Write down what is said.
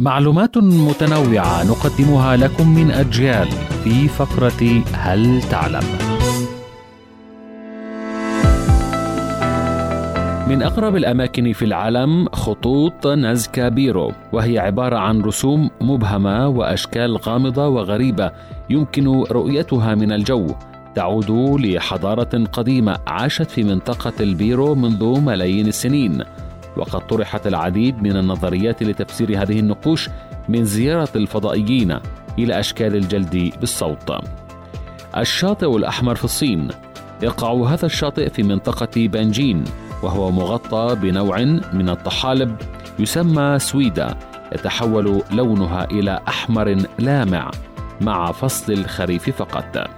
معلومات متنوعة نقدمها لكم من أجيال في فقرة هل تعلم؟ من أغرب الأماكن في العالم خطوط نازكا بيرو وهي عبارة عن رسوم مبهمة وأشكال غامضة وغريبة يمكن رؤيتها من الجو تعود لحضارة قديمة عاشت في منطقة البيرو منذ ملايين السنين وقد طرحت العديد من النظريات لتفسير هذه النقوش من زيارة الفضائيين إلى أشكال الجلد بالصوت. الشاطئ الأحمر في الصين يقع هذا الشاطئ في منطقة بانجين وهو مغطى بنوع من الطحالب يسمى سويدا يتحول لونها إلى أحمر لامع مع فصل الخريف فقط.